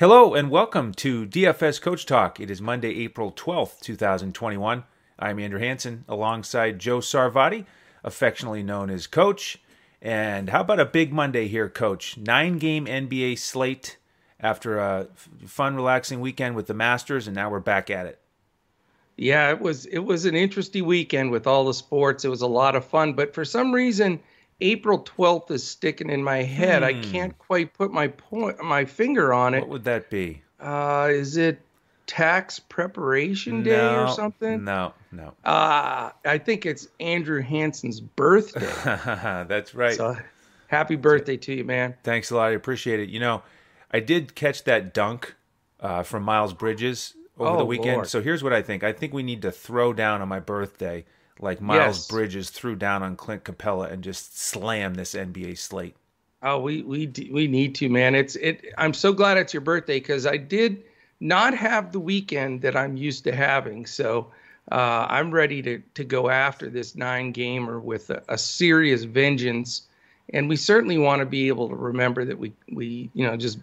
Hello and welcome to DFS Coach Talk. It is Monday, April 12th, 2021. I'm Andrew Hanson alongside Joe Sarvati, affectionately known as Coach. And how about a big Monday here, Coach? Nine game NBA slate after a fun, relaxing weekend with the Masters, and now we're back at it. Yeah, it was it was an interesting weekend with all the sports. It was a lot of fun, but for some reason, April 12th is sticking in my head. Hmm. I can't quite put my point my finger on it. What would that be? Uh, is it tax preparation day no, or something? No, no. Uh, I think it's Andrew Hanson's birthday. That's right. So, happy birthday to you, man. Thanks a lot. I appreciate it. You know, I did catch that dunk uh, from Miles Bridges over oh, the weekend. Lord. So here's what I think. I think we need to throw down on my birthday like Miles yes. Bridges threw down on Clint Capela and just slammed this NBA slate. Oh, we we we need to, man. It's it. I'm so glad it's your birthday because I did not have the weekend that I'm used to having. So uh, I'm ready to to go after this nine gamer with a, a serious vengeance. And we certainly want to be able to remember that we we you know just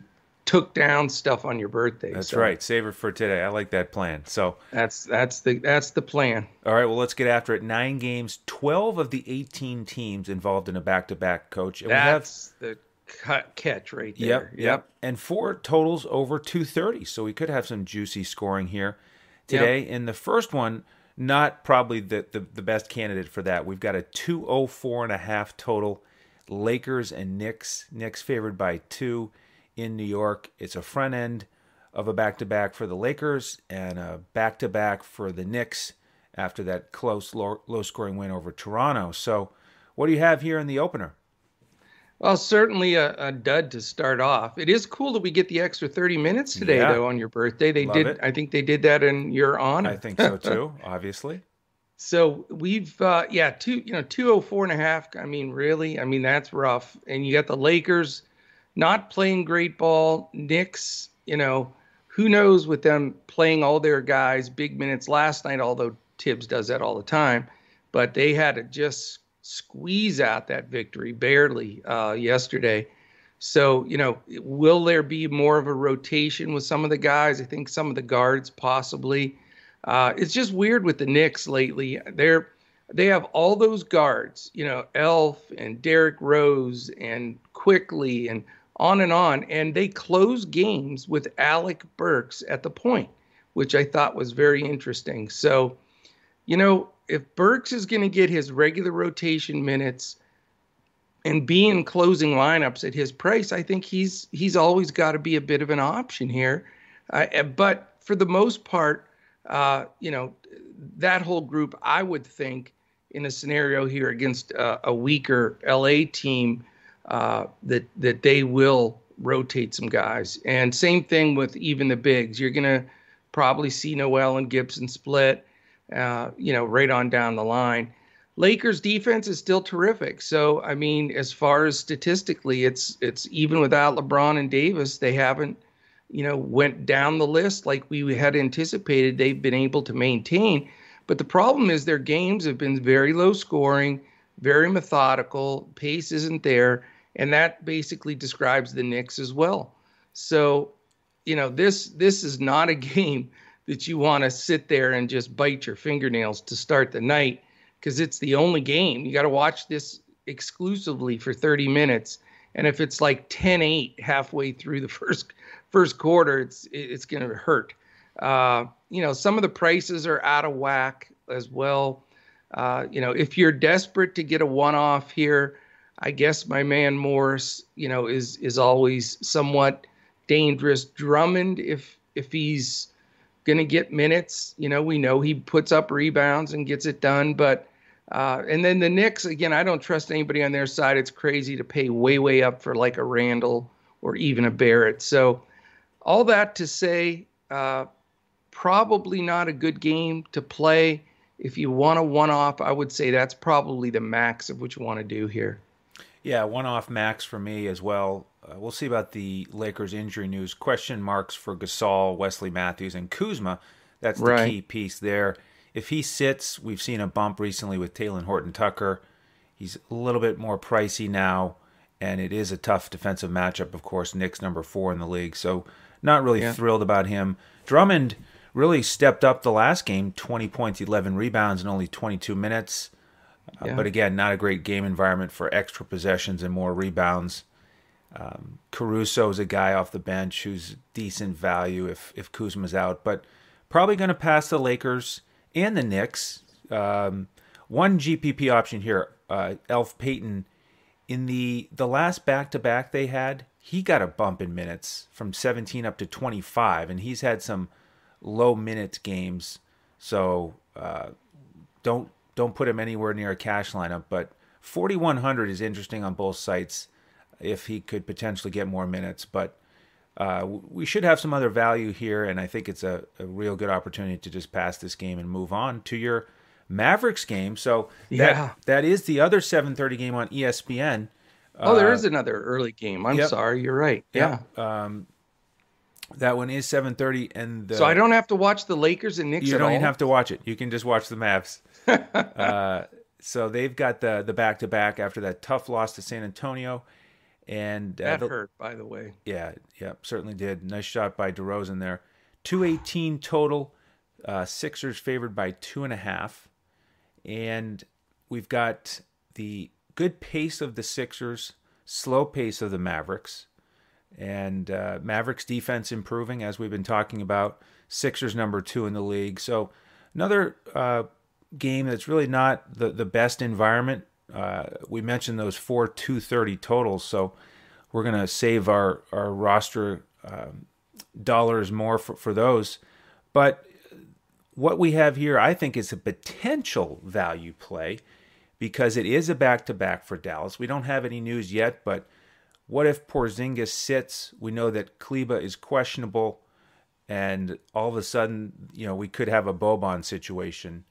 took down stuff on your birthday. That's so. right. Save it for today. I like that plan. So that's that's the that's the plan. All right. Well, let's get after it. Nine games. Twelve of the eighteen teams involved in a back-to-back. Coach. And that's we have, the cut, catch right there. Yep, yep. Yep. And four totals over two thirty. So we could have some juicy scoring here today. Yep. In the first one. Not probably the, the, the best candidate for that. We've got a 204 and a half total. Lakers and Knicks. Knicks favored by two in New York. It's a front end of a back to back for the Lakers and a back to back for the Knicks after that close, low, low scoring win over Toronto. So, what do you have here in the opener? Well, certainly a, a, dud to start off. It is cool that we get the extra 30 minutes today, yeah. though, on your birthday. They Love did, it. I think they did that in your honor. I think so too, obviously. So we've, uh, yeah, two, you know, 204 and a half. I mean, really? I mean, that's rough. And you got the Lakers not playing great ball. Knicks, you know, who knows with them playing all their guys big minutes last night, although Tibbs does that all the time. But they had to just squeeze out that victory barely uh, yesterday. So, you know, will there be more of a rotation with some of the guys? I think some of the guards possibly. Uh, it's just weird with the Knicks lately. They're they have all those guards, you know, Elf and Derrick Rose and Quickley and on and on. And they close games with Alec Burks at the point, which I thought was very interesting. So, you know, if Burks is going to get his regular rotation minutes and be in closing lineups at his price, I think he's he's always got to be a bit of an option here. Uh, but for the most part, uh, you know, that whole group, I would think, in a scenario here against uh, a weaker LA team, uh, that that they will rotate some guys. And same thing with even the bigs. You're gonna probably see Noel and Gibson split, uh, you know, right on down the line. Lakers defense is still terrific. So I mean, as far as statistically, it's it's even without LeBron and Davis, they haven't, you know, went down the list like we had anticipated. They've been able to maintain. But the problem is their games have been very low scoring, very methodical. Pace isn't there and that basically describes the Knicks as well. So, you know, this this is not a game that you want to sit there and just bite your fingernails to start the night because it's the only game. You got to watch this exclusively for 30 minutes. And if it's like 10-8 halfway through the first first quarter, it's it's going to hurt. Uh, you know, some of the prices are out of whack as well. Uh, you know, if you're desperate to get a one-off here, I guess my man Morris, you know, is is always somewhat dangerous. Drummond, if if he's going to get minutes, you know, we know he puts up rebounds and gets it done. But uh, and then the Knicks, again, I don't trust anybody on their side. It's crazy to pay way way up for like a Randall or even a Barrett. So all that to say, uh, probably not a good game to play. If you want a one off, I would say that's probably the max of what you want to do here. Yeah, one off max for me as well. Uh, we'll see about the Lakers injury news. Question marks for Gasol, Wesley Matthews, and Kuzma. That's the right. key piece there. If he sits, we've seen a bump recently with Talen Horton Tucker. He's a little bit more pricey now. and it is a tough defensive matchup. Of course, Knicks number four in the league, so not really Yeah. thrilled about him. Drummond really stepped up the last game 20 points, 11 rebounds in only 22 minutes. Uh, Yeah. But again, not a great game environment for extra possessions and more rebounds. Um, Caruso is a guy off the bench who's decent value if, if Kuzma's out, but probably going to pass the Lakers and the Knicks. Um, one GPP option here, uh, Elf Payton, in the the last back to back they had, he got a bump in minutes from 17 up to 25, and he's had some low minute games. So uh, don't don't put him anywhere near a cash lineup. But 4100 is interesting on both sites if he could potentially get more minutes. But uh, we should have some other value here, and I think it's a, a real good opportunity to just pass this game and move on to your Mavericks game. So that, Yeah. that is the other 7:30 game on ESPN. Oh, there Uh, is another early game. I'm yep. sorry, you're right. Yeah. Um, that one is 7:30, and the, So I don't have to watch the Lakers and Knicks you don't have to watch it. You can just watch the Mavs. uh, so they've got the the back to back after that tough loss to San Antonio, and uh, that the- hurt, by the way. yeah, yeah, certainly did. Nice shot by DeRozan there. Two eighteen total. Uh, Sixers favored by two and a half, and we've got the good pace of the Sixers, slow pace of the Mavericks, and uh, Mavericks defense improving as we've been talking about. Sixers number two in the league, so another uh, game that's really not the the best environment. Uh, we mentioned those four two thirty totals, so we're gonna save our our roster um, dollars more for, for those. But what we have here, I think, is a potential value play because it is a back to back for Dallas. We don't have any news yet, but what if Porzingis sits? We know that Kleber is questionable, and all of a sudden, you know, we could have a Boban situation.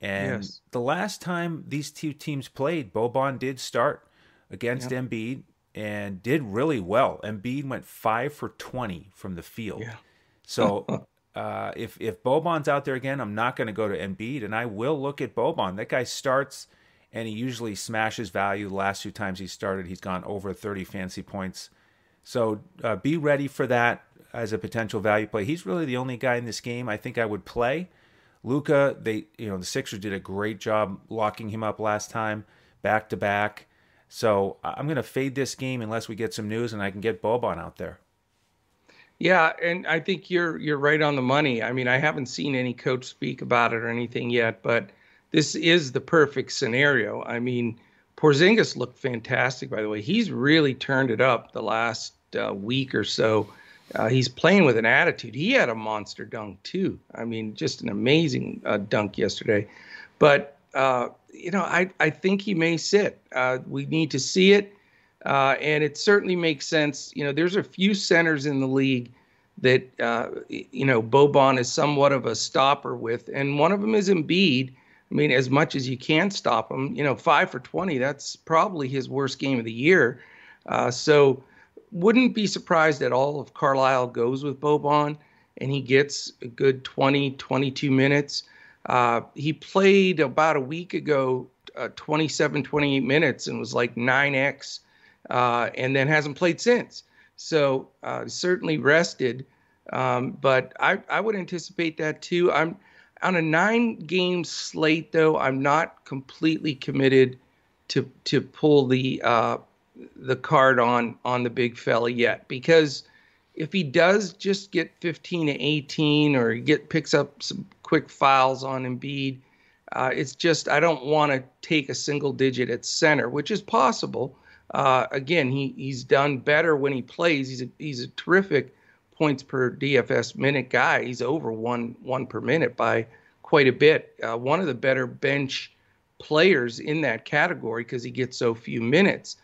And Yes. the last time these two teams played, Boban did start against Embiid and did really well. Embiid went five for 20 from the field. Yeah. So uh, if if Boban's out there again, I'm not going to go to Embiid, and I will look at Boban. That guy starts, and he usually smashes value. The last two times he started, he's gone over 30 fancy points. So uh, be ready for that as a potential value play. He's really the only guy in this game I think I would play. Luka, they you know the Sixers did a great job locking him up last time, back to back. So I'm going to fade this game unless we get some news and I can get Boban out there. Yeah, and I think you're you're right on the money. I mean, I haven't seen any coach speak about it or anything yet, but this is the perfect scenario. I mean, Porzingis looked fantastic, by the way. He's really turned it up the last uh, week or so. Uh, he's playing with an attitude. He had a monster dunk too. I mean, just an amazing uh, dunk yesterday. But uh, you know, I I think he may sit. Uh, we need to see it. Uh, and it certainly makes sense. You know, there's a few centers in the league that uh, you know Boban is somewhat of a stopper with, and one of them is Embiid. I mean, as much as you can stop him, you know, five for twenty, that's probably his worst game of the year. So, wouldn't be surprised at all if Carlisle goes with Boban and he gets a good 20, 22 minutes. Uh, he played about a week ago, uh, 27, 28 minutes, and was like 9x uh, and then hasn't played since. So uh, certainly rested, um, but I, I would anticipate that too. I'm on a nine game slate though. I'm not completely committed to to pull the uh, the card on on the big fella yet because if he does just get 15 to 18 or get picks up some quick files on Embiid, uh, it's just I don't want to take a single digit at center, which is possible. Uh, again, he he's done better when he plays. He's a, he's a terrific points per DFS minute guy. He's over one one per minute by quite a bit. Uh, one of the better bench players in that category because he gets so few minutes.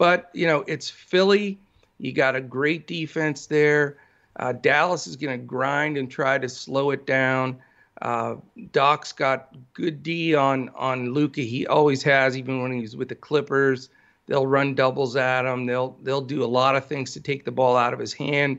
But you know, it's Philly. You got a great defense there. Uh, Dallas is going to grind and try to slow it down. Uh, Doc's got good D on on Luka. He always has, even when he's with the Clippers. They'll run doubles at him. They'll they'll do a lot of things to take the ball out of his hand.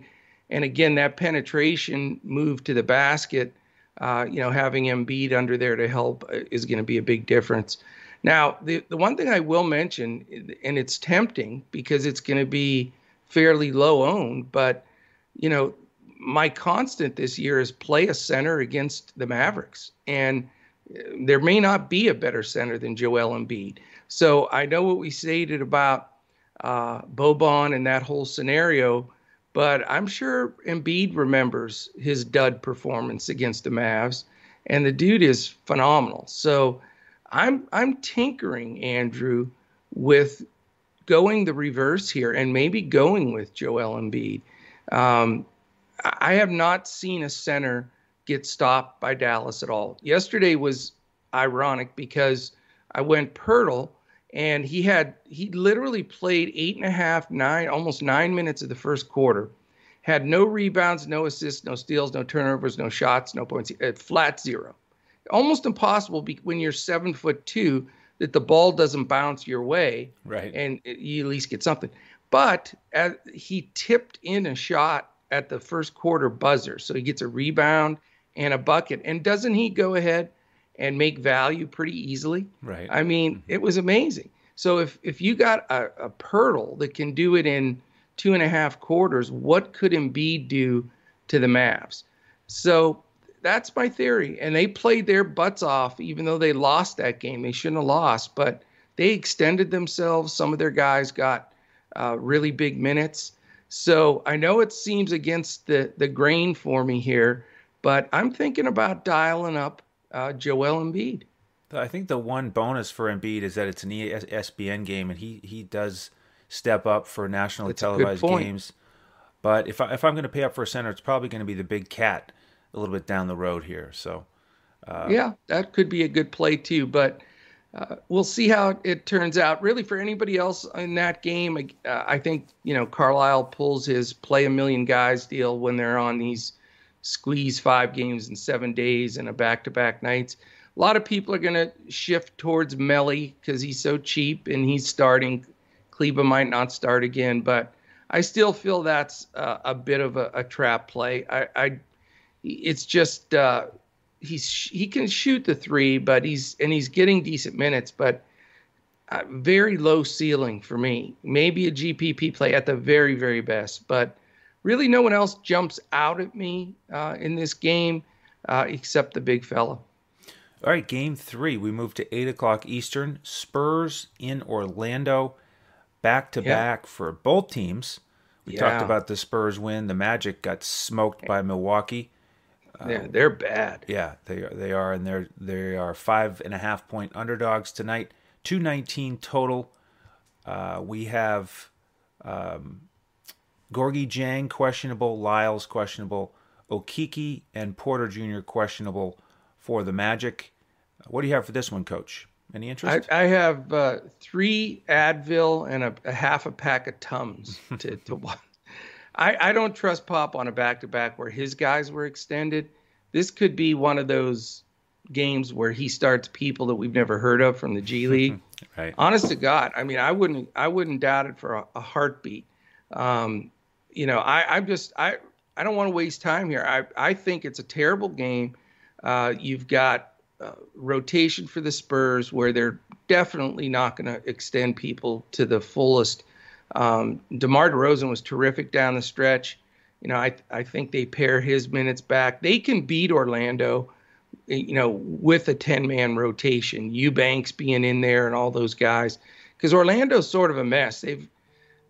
And again, that penetration move to the basket, uh, you know, having Embiid under there to help uh, is going to be a big difference. Now, the, the one thing I will mention, and it's tempting because it's going to be fairly low owned, but, you know, my constant this year is play a center against the Mavericks. And uh, there may not be a better center than Joel Embiid. So I know what we stated about uh, Boban and that whole scenario, but I'm sure Embiid remembers his dud performance against the Mavs, and the dude is phenomenal. So I'm I'm tinkering, Andrew, with going the reverse here and maybe going with Joel Embiid. Um, I have not seen a center get stopped by Dallas at all. Yesterday was ironic because I went Poeltl and he had he literally played eight and a half, nine, almost nine minutes of the first quarter. Had no rebounds, no assists, no steals, no turnovers, no shots, no points, uh, flat zero. Almost impossible when you're seven foot two that the ball doesn't bounce your way, right? And you at least get something. But as he tipped in a shot at the first quarter buzzer, so he gets a rebound and a bucket. And doesn't he go ahead and make value pretty easily? Right. I mean, mm-hmm. it was amazing. So if if you got a, a Poeltl that can do it in two and a half quarters, what could Embiid do to the Mavs? So that's my theory. And they played their butts off, even though they lost that game. They shouldn't have lost, but they extended themselves. Some of their guys got uh, really big minutes. So I know it seems against the the grain for me here, but I'm thinking about dialing up uh, Joel Embiid. I think the one bonus for Embiid is that it's an ESPN game, and he he does step up for nationally That's televised games. But if I, if I'm going to pay up for a center, it's probably going to be the big cat a little bit down the road here. So uh, yeah, that could be a good play too. But uh, we'll see how it turns out. Really, for anybody else in that game, uh, I think you know Carlisle pulls his play a million guys deal when they're on these squeeze five games in seven days and a back to back nights. A lot of people are going to shift towards Melli because he's so cheap and he's starting. Kleber might not start again, but I still feel that's uh, a bit of a, a trap play. I, I, it's just uh, he's he can shoot the three, but he's and he's getting decent minutes, but uh, very low ceiling for me. Maybe a GPP play at the very very best, but really no one else jumps out at me uh, in this game uh, except the big fella. All right, game three. We move to eight o'clock Eastern. Spurs in Orlando, back to back for both teams. We yeah. talked about the Spurs win. The Magic got smoked by Milwaukee. Yeah, they're bad. Yeah, they are. They are, and they're they are five and a half point underdogs tonight. Two nineteen total. Uh, we have um, Gorgui Dieng questionable, Lyles questionable, Okeke and Porter Jr. questionable for the Magic. What do you have for this one, Coach? Any interest? I, I have uh, three Advil and a, a, half a pack of Tums to, to watch. I, I don't trust Pop on a back to back where his guys were extended. This could be one of those games where he starts people that we've never heard of from the G League. right. Honest to God, I mean, I wouldn't I wouldn't doubt it for a, a heartbeat. Um, you know, I, I'm just I I don't want to waste time here. I I think it's a terrible game. Uh, you've got uh, rotation for the Spurs where they're definitely not going to extend people to the fullest. Um, DeMar DeRozan was terrific down the stretch. You know, I I think they pare his minutes back. They can beat Orlando, you know, with a 10 man rotation. Eubanks being in there and all those guys, because Orlando's sort of a mess. They've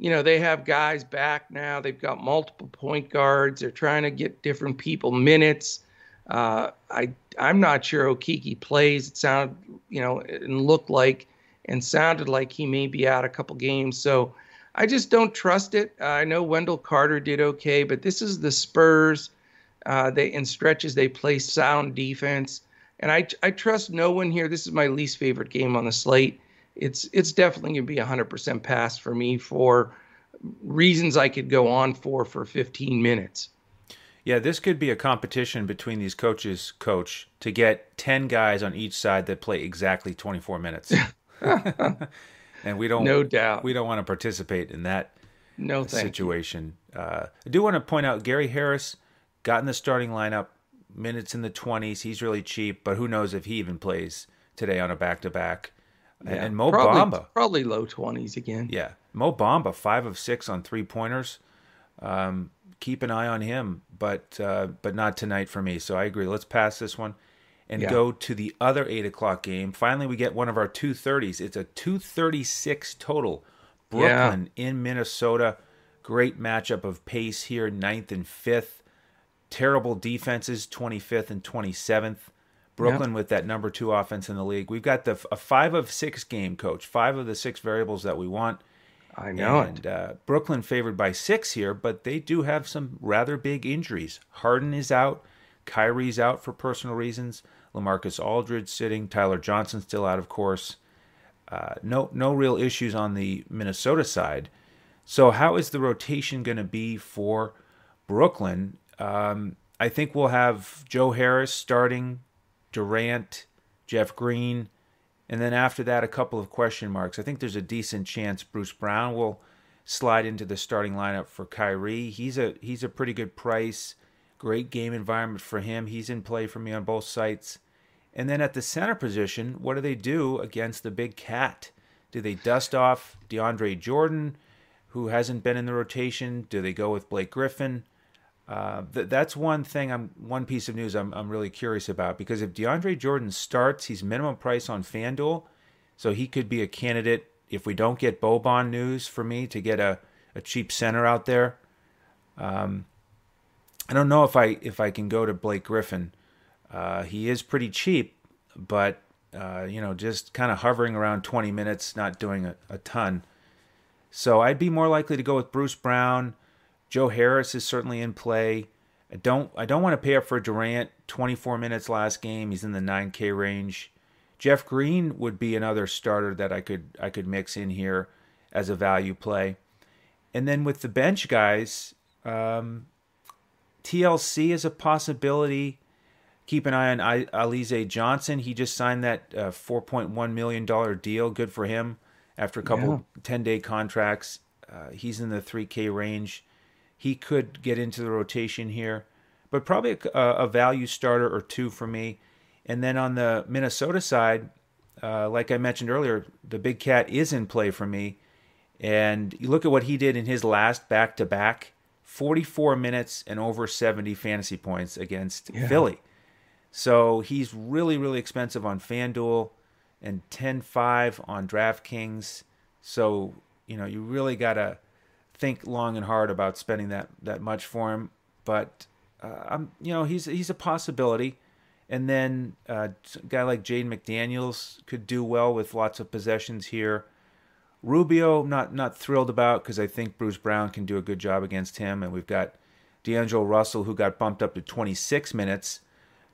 you know, they have guys back now. They've got multiple point guards. They're trying to get different people minutes. Uh, I I'm not sure Okeke plays. It sounded, you know, and looked like and sounded like he may be out a couple games. So I just don't trust it. Uh, I know Wendell Carter did okay, but this is the Spurs. Uh, they in stretches they play sound defense, and I I trust no one here. This is my least favorite game on the slate it's it's definitely going to be a 100% pass for me for reasons I could go on for for 15 minutes. Yeah, this could be a competition between these coaches, coach, to get 10 guys on each side that play exactly 24 minutes. and we don't No doubt. We don't want to participate in that no situation. Uh, I do want to point out Gary Harris got in the starting lineup, minutes in the 20s. He's really cheap, but who knows if he even plays today on a back to back. Yeah, and Mo probably, Bamba. Probably low 20s again. Yeah. Mo Bamba, five of six on three pointers. Um, keep an eye on him, but uh, but not tonight for me. So I agree. Let's pass this one and yeah. go to the other eight o'clock game. Finally, we get one of our two thirties. It's a two thirty six total. Brooklyn yeah. in Minnesota. Great matchup of pace here, ninth and fifth. Terrible defenses, 25th and 27th. Brooklyn yep. with that number two offense in the league. We've got the a five of six game coach, five of the six variables that we want. I know and, it. Uh, Brooklyn favored by six here, but they do have some rather big injuries. Harden is out. Kyrie's out for personal reasons. Lamarcus Aldridge sitting. Tyler Johnson still out, of course. Uh, no, no real issues on the Minnesota side. So, how is the rotation going to be for Brooklyn? Um, I think we'll have Joe Harris starting, Durant, Jeff Green, and then after that, a couple of question marks. I think there's a decent chance Bruce Brown will slide into the starting lineup for Kyrie. He's a he's a pretty good price. Great game environment for him. He's in play for me on both sites. And then at the center position, what do they do against the big cat? Do they dust off DeAndre Jordan, who hasn't been in the rotation? Do they go with Blake Griffin? Uh, th- that's one thing. I'm one piece of news I'm I'm really curious about because if DeAndre Jordan starts, he's minimum price on FanDuel, so he could be a candidate if we don't get Boban news for me to get a, a cheap center out there. Um, I don't know if I if I can go to Blake Griffin. Uh, he is pretty cheap, but uh, you know, just kind of hovering around 20 minutes, not doing a, a ton. So I'd be more likely to go with Bruce Brown. Joe Harris is certainly in play. I don't I don't want to pay up for Durant. 24 minutes last game. He's in the 9K range. Jeff Green would be another starter that I could I could mix in here as a value play. And then with the bench guys, um, TLC is a possibility. Keep an eye on Alize Johnson. He just signed that uh, $4.1 million deal. Good for him after a couple yeah. 10 day contracts. Uh, he's in the 3K range he could get into the rotation here, but probably a, a value starter or two for me. And then on the Minnesota side, uh, like I mentioned earlier, the big cat is in play for me. And you look at what he did in his last back to back 44 minutes and over 70 fantasy points against yeah. Philly. So he's really, really expensive on FanDuel and 10 5 on DraftKings. So, you know, you really got to think long and hard about spending that that much for him. But uh, I'm, you know, he's he's a possibility. And then uh, a guy like Jaden McDaniels could do well with lots of possessions here. Rubio, not not thrilled about because I think Bruce Brown can do a good job against him, and we've got D'Angelo Russell who got bumped up to 26 minutes.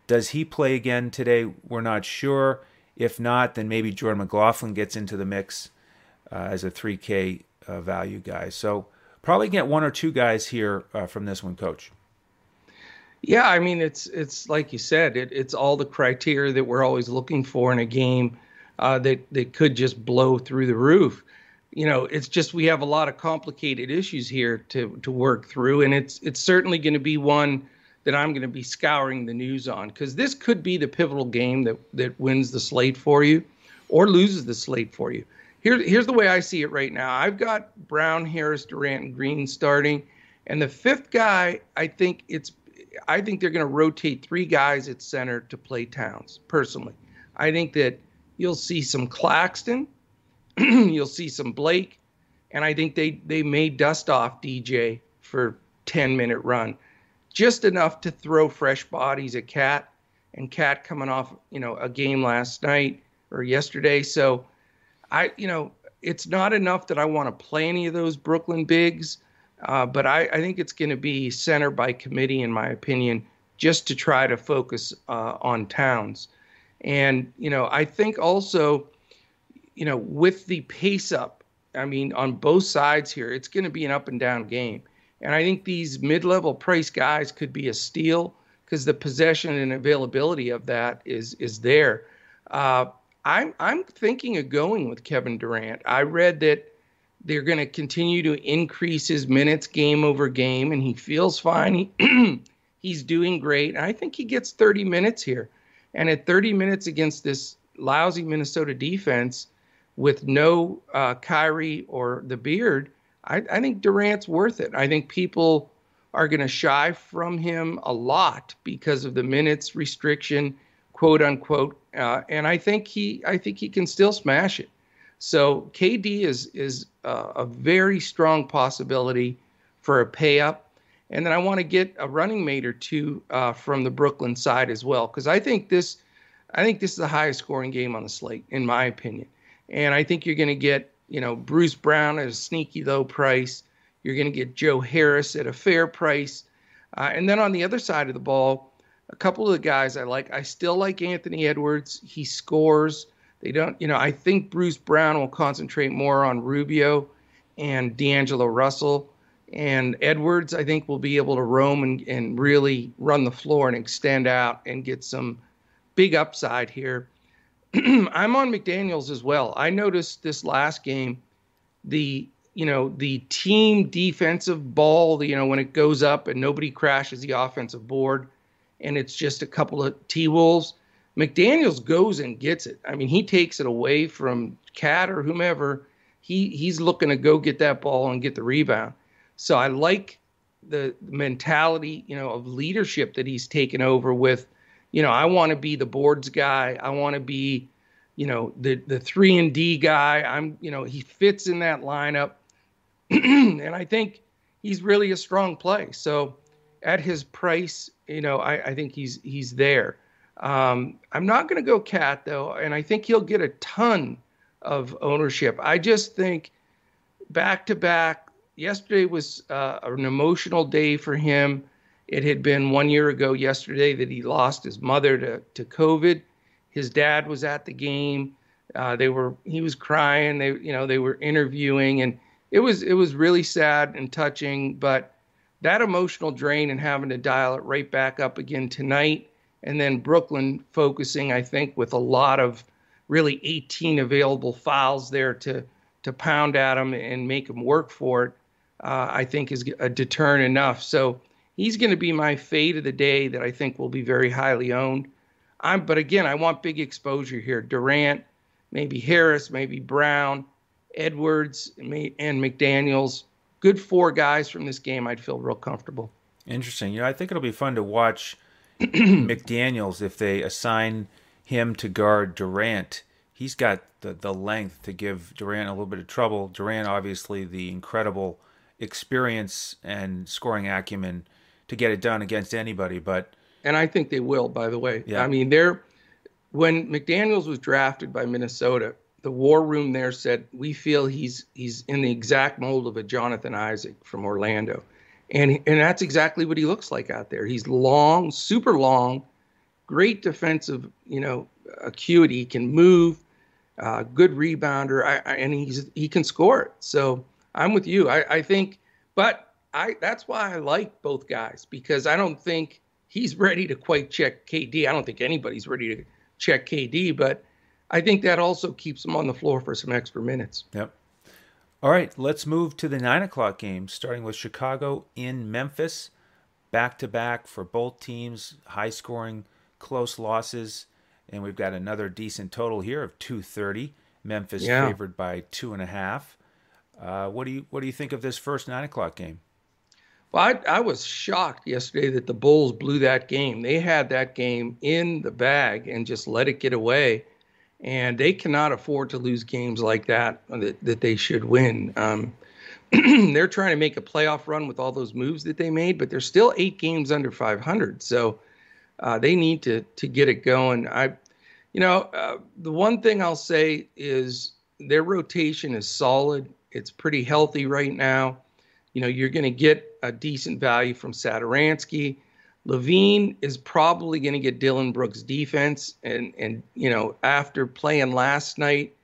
Does he play again today? We're not sure. If not, then maybe Jordan McLaughlin gets into the mix uh, as a 3K uh, value guy. So probably get one or two guys here uh, from this one, Coach. Yeah, I mean it's it's like you said, it, it's all the criteria that we're always looking for in a game uh, that that could just blow through the roof. You know, it's just we have a lot of complicated issues here to to work through, and it's it's certainly going to be one that I'm going to be scouring the news on because this could be the pivotal game that that wins the slate for you, or loses the slate for you here, here's the way I see it right now. I've got Brown, Harris, Durant, and Green starting, and the fifth guy, I think it's, I think they're going to rotate three guys at center to play Towns. Personally, I think that you'll see some Claxton, you'll see some Blake, and I think they they may dust off DJ for 10 minute run, just enough to throw fresh bodies at Cat, and Cat coming off you know a game last night or yesterday, so I, you know, it's not enough that I want to play any of those Brooklyn bigs, uh, but I, I, think it's going to be center by committee, in my opinion, just to try to focus uh, on Towns. And, you know, I think also, you know, with the pace up, I mean, on both sides here, it's going to be an up and down game. And I think these mid level price guys could be a steal because the possession and availability of that is is there. Uh, I'm I'm thinking of going with Kevin Durant. I read that they're going to continue to increase his minutes game over game, and he feels fine. He, he's doing great. I think he gets 30 minutes here, and at 30 minutes against this lousy Minnesota defense, with no uh, Kyrie or the beard, I, I think Durant's worth it. I think people are going to shy from him a lot because of the minutes restriction, quote unquote. Uh, and I think he, I think he can still smash it. So KD is is a very strong possibility for a pay up. And then I want to get a running mate or two uh, from the Brooklyn side as well, because I think this, I think this is the highest scoring game on the slate, in my opinion. And I think you're going to get, you know, Bruce Brown at a sneaky low price. You're going to get Joe Harris at a fair price. Uh, and then on the other side of the ball, a couple of the guys I like. I still like Anthony Edwards. He scores. They don't, you know, I think Bruce Brown will concentrate more on Rubio and D'Angelo Russell. And Edwards, I think, will be able to roam and, and really run the floor and extend out and get some big upside here. I'm on McDaniels as well. I noticed this last game, the you know the team defensive ball, you know when it goes up and nobody crashes the offensive board, and it's just a couple of T Wolves. McDaniels goes and gets it. I mean, he takes it away from Cat or whomever. He he's looking to go get that ball and get the rebound. So I like the mentality, you know, of leadership that he's taken over with, you know, I want to be the boards guy. I want to be, you know, the the three and D guy. I'm, you know, he fits in that lineup, and I think he's really a strong play. So at his price, you know, I, I think he's he's there. Um, I'm not going to go cat though, and I think he'll get a ton of ownership. I just think back to back yesterday was uh, an emotional day for him. It had been one year ago yesterday that he lost his mother to, to COVID. His dad was at the game. Uh, they were he was crying. They you know they were interviewing and it was it was really sad and touching. But that emotional drain and having to dial it right back up again tonight, and then Brooklyn focusing I think with a lot of really 18 available fouls there to to pound at him and make him work for it uh, I think is a deterrent enough. So he's going to be my fade of the day that I think will be very highly owned. I'm, but again, I want big exposure here. Durant, maybe Harris, maybe Brown, Edwards, and McDaniels. Good four guys from this game. I'd feel real comfortable. Interesting. You know, I think it'll be fun to watch McDaniels if they assign him to guard Durant. He's got the, the length to give Durant a little bit of trouble. Durant, obviously, the incredible experience and scoring acumen to get it done against anybody. But and I think they will. By the way, yeah. I mean they're when McDaniel's was drafted by Minnesota, the war room there said we feel he's he's in the exact mold of a Jonathan Isaac from Orlando, and and that's exactly what he looks like out there. He's long, super long, great defensive, you know, acuity, can move, uh, good rebounder, I, I, and he's he can score it. So I'm with you. I, I think, but I that's why I like both guys because I don't think he's ready to quite check KD. I don't think anybody's ready to check KD, but I think that also keeps him on the floor for some extra minutes. Yep. All right, let's move to the nine o'clock game, starting with Chicago in Memphis. Back to back for both teams, high scoring, close losses, and we've got another decent total here of 230. Memphis yeah. favored by two and a half. Uh, what do you what do you think of this first nine o'clock game? Well, I, I was shocked yesterday that the Bulls blew that game. They had that game in the bag and just let it get away, and they cannot afford to lose games like that that, that they should win. Um, they're trying to make a playoff run with all those moves that they made, but they're still eight games under 500. So uh, they need to to get it going. I, you know, uh, the one thing I'll say is their rotation is solid. It's pretty healthy right now. You know, you're going to get a decent value from Satoransky. LaVine is probably going to get Dillon Brooks defense, and and you know after playing last night,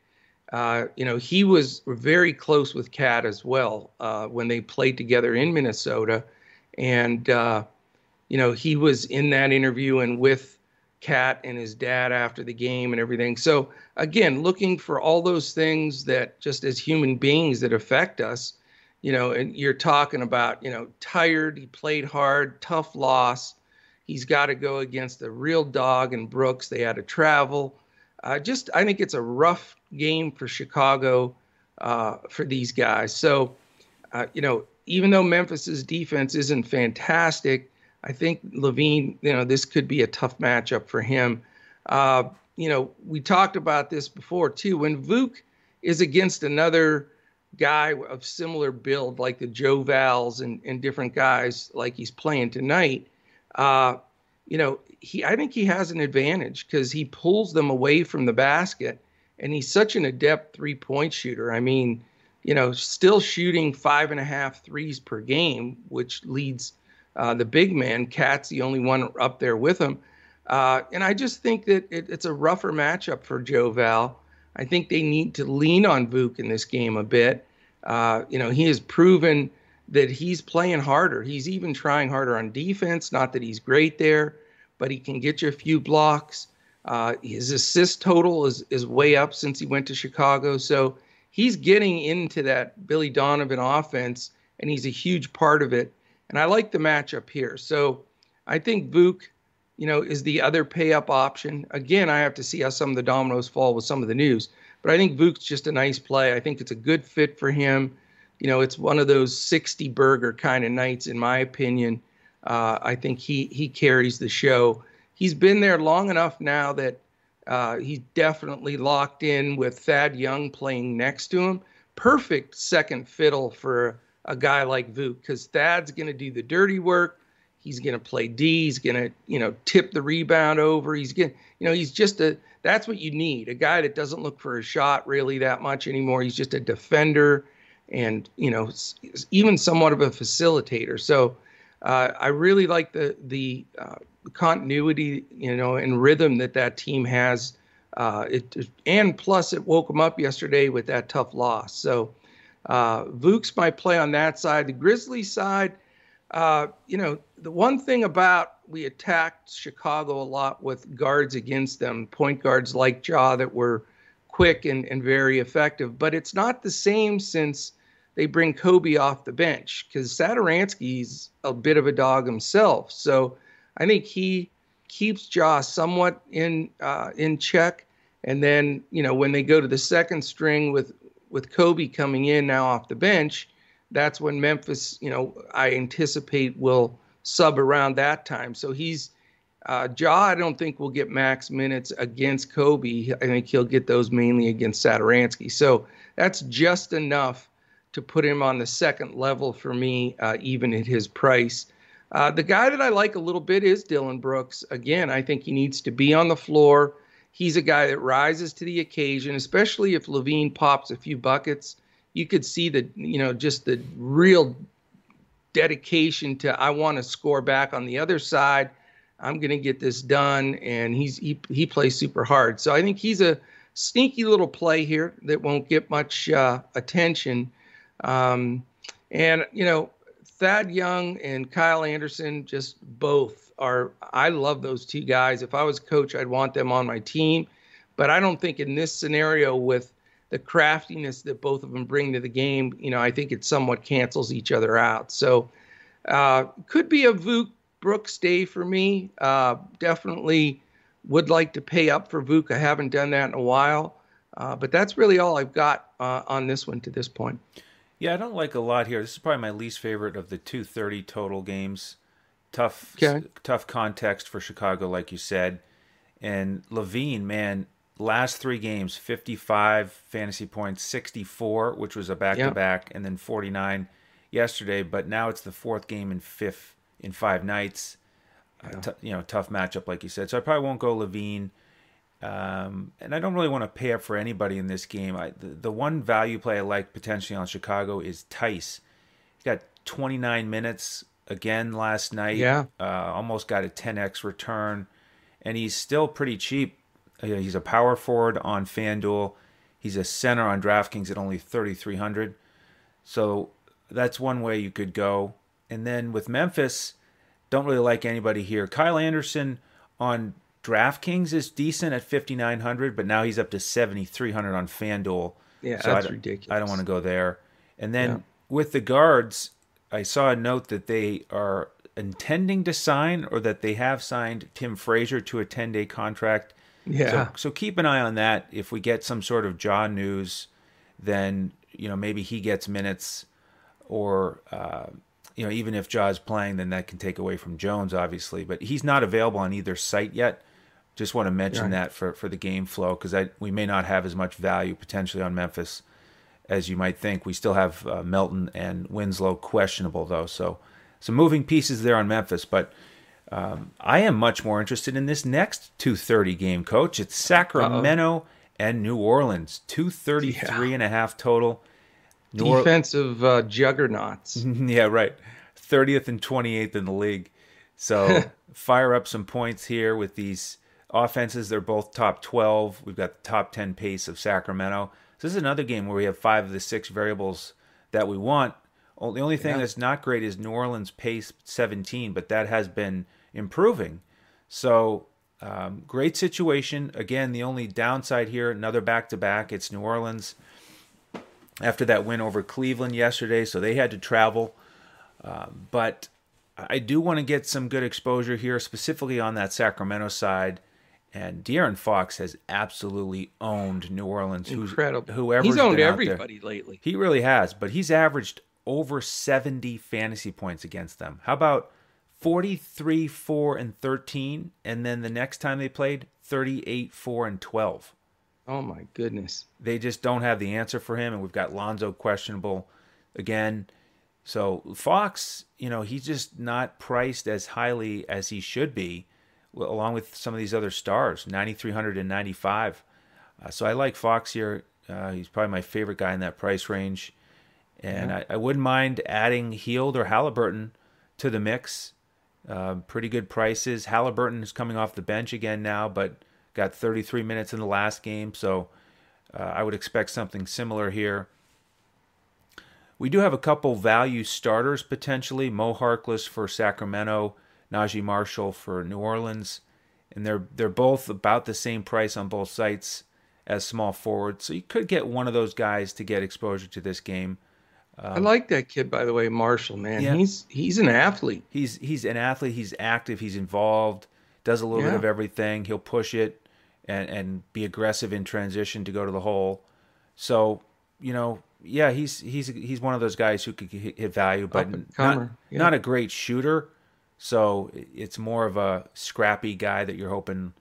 uh, you know he was very close with Cat as well uh, when they played together in Minnesota, and uh, you know he was in that interview and with Cat and his dad after the game and everything. So again, looking for all those things that just as human beings that affect us, you know, and you're talking about, you know, tired, he played hard, tough loss. He's got to go against a real dog and Brooks. They had to travel. uh, just I think it's a rough game for Chicago uh, for these guys. So, uh, you know, even though Memphis's defense isn't fantastic, I think LaVine, you know, this could be a tough matchup for him. Uh, you know, we talked about this before too. When Vuk is against another guy of similar build, like the Joe Vals and, and different guys like he's playing tonight, uh, you know, he I think he has an advantage because he pulls them away from the basket, and he's such an adept three point shooter. I mean, you know, still shooting five and a half threes per game, which leads uh, the big man. Cat's the only one up there with him. Uh, and I just think that it, it's a rougher matchup for Joe Val. I think they need to lean on Vuk in this game a bit. Uh, you know, he has proven that he's playing harder. He's even trying harder on defense. Not that he's great there, but he can get you a few blocks. Uh, his assist total is is way up since he went to Chicago. So he's getting into that Billy Donovan offense, and he's a huge part of it. And I like the matchup here. So I think Vuk, you know, is the other pay up option. Again, I have to see how some of the dominoes fall with some of the news. But I think Vuk's just a nice play. I think it's a good fit for him. You know, it's one of those 60 burger kind of nights, in my opinion. Uh, I think he he carries the show. He's been there long enough now that uh, he's definitely locked in with Thad Young playing next to him. Perfect second fiddle for a guy like Vuk because Thad's going to do the dirty work. He's going to play D. He's going to, you know, tip the rebound over. He's going, you know, he's just a. That's what you need. A guy that doesn't look for a shot really that much anymore. He's just a defender, and you know, even somewhat of a facilitator. So, uh, I really like the the uh, continuity, you know, and rhythm that that team has. Uh, it and plus it woke them up yesterday with that tough loss. So uh, Vuk's might play on that side. The Grizzlies side, uh, you know, the one thing about we attacked Chicago a lot with guards against them, point guards like Ja that were quick and, and very effective. But it's not the same since they bring Coby off the bench because Satoransky's a bit of a dog himself. So I think he keeps Ja somewhat in uh, in check. And then you know when they go to the second string with with Coby coming in now off the bench, that's when Memphis, you know, I anticipate will sub around that time. So he's uh, Ja. I don't think will get max minutes against Coby. I think he'll get those mainly against Satoransky. So that's just enough to put him on the second level for me, uh, even at his price. Uh, the guy that I like a little bit is Dillon Brooks. Again, I think he needs to be on the floor. He's a guy that rises to the occasion, especially if LaVine pops a few buckets. You could see the, you know, just the real dedication to I want to score back on the other side. I'm going to get this done, and he's he he plays super hard. So I think he's a sneaky little play here that won't get much uh, attention. Um, and you know, Thad Young and Kyle Anderson, just both are. I love those two guys. If I was coach, I'd want them on my team. But I don't think in this scenario with the craftiness that both of them bring to the game, you know, I think it somewhat cancels each other out. So uh, could be a Vuk Brooks day for me. Uh, definitely would like to pay up for Vuk. I haven't done that in a while. Uh, but that's really all I've got uh, on this one to this point. Yeah, I don't like a lot here. This is probably my least favorite of the 230 total games. Tough, okay. tough context for Chicago, like you said. And LaVine, man, last three games 55 fantasy points, 64, which was a back to back, and then 49 yesterday. But now it's the fourth game in fifth in five nights. Yeah. Uh, t- you know, tough matchup, like you said. So I probably won't go LaVine. Um, and I don't really want to pay up for anybody in this game. I, the, the one value play I like potentially on Chicago is Theis. He got 29 minutes again last night. Yeah. Uh, almost got a 10x return. And he's still pretty cheap. Uh, he's a power forward on FanDuel. He's a center on DraftKings at only 3,300. So that's one way you could go. And then with Memphis, don't really like anybody here. Kyle Anderson on DraftKings is decent at 5,900, but now he's up to 7,300 on FanDuel. Yeah, so that's I ridiculous. I don't want to go there. And then yeah. with the guards, I saw a note that they are intending to sign or that they have signed Tim Frazier to a 10 day contract. Yeah. So, so keep an eye on that. If we get some sort of Ja news, then you know maybe he gets minutes, or uh, you know even if Ja's playing, then that can take away from Jones, obviously. But he's not available on either site yet. Just want to mention right. that for for the game flow because we may not have as much value potentially on Memphis as you might think. We still have uh, Melton and Winslow questionable though, so some moving pieces there on Memphis, but. Um, I am much more interested in this next 230 game, coach. It's Sacramento Uh-oh. and New Orleans. 233 yeah. and a half total. New Defensive uh, juggernauts. yeah, right. 30th and 28th in the league. So fire up some points here with these offenses. They're both top 12. We've got the top 10 pace of Sacramento. So this is another game where we have five of the six variables that we want. The only thing yeah. that's not great is New Orleans pace 17, but that has been improving. So um, great situation. Again, the only downside here, another back to back. It's New Orleans after that win over Cleveland yesterday, so they had to travel. Um, but I do want to get some good exposure here, specifically on that Sacramento side. And De'Aaron Fox has absolutely owned New Orleans. Incredible. Whoever he's owned everybody lately. He really has, but he's averaged over 70 fantasy points against them. How about 43 4 and 13 and then the next time they played 38 4 and 12 oh my goodness. They just don't have the answer for him and we've got lonzo questionable again. So fox you know he's just not priced as highly as he should be along with some of these other stars 9395 uh, so i like fox here. Uh, he's probably my favorite guy in that price range. And yeah. I, I wouldn't mind adding Hield or Halliburton to the mix uh, pretty good prices. Halliburton is coming off the bench again now, but got 33 minutes in the last game, so uh, I would expect something similar here. We do have a couple value starters potentially. Mo Harkless for Sacramento, Naji Marshall for New Orleans, and they're they're both about the same price on both sites as small forwards. So you could get one of those guys to get exposure to this game. Um, I like that kid, by the way, Marshall. Man, yeah. he's he's an athlete. He's he's an athlete. He's active. He's involved. Does a little yeah. bit of everything. He'll push it and and be aggressive in transition to go to the hole. So you know, yeah, he's he's he's one of those guys who could hit value, but not, yeah. not a great shooter. So it's more of a scrappy guy that you're hoping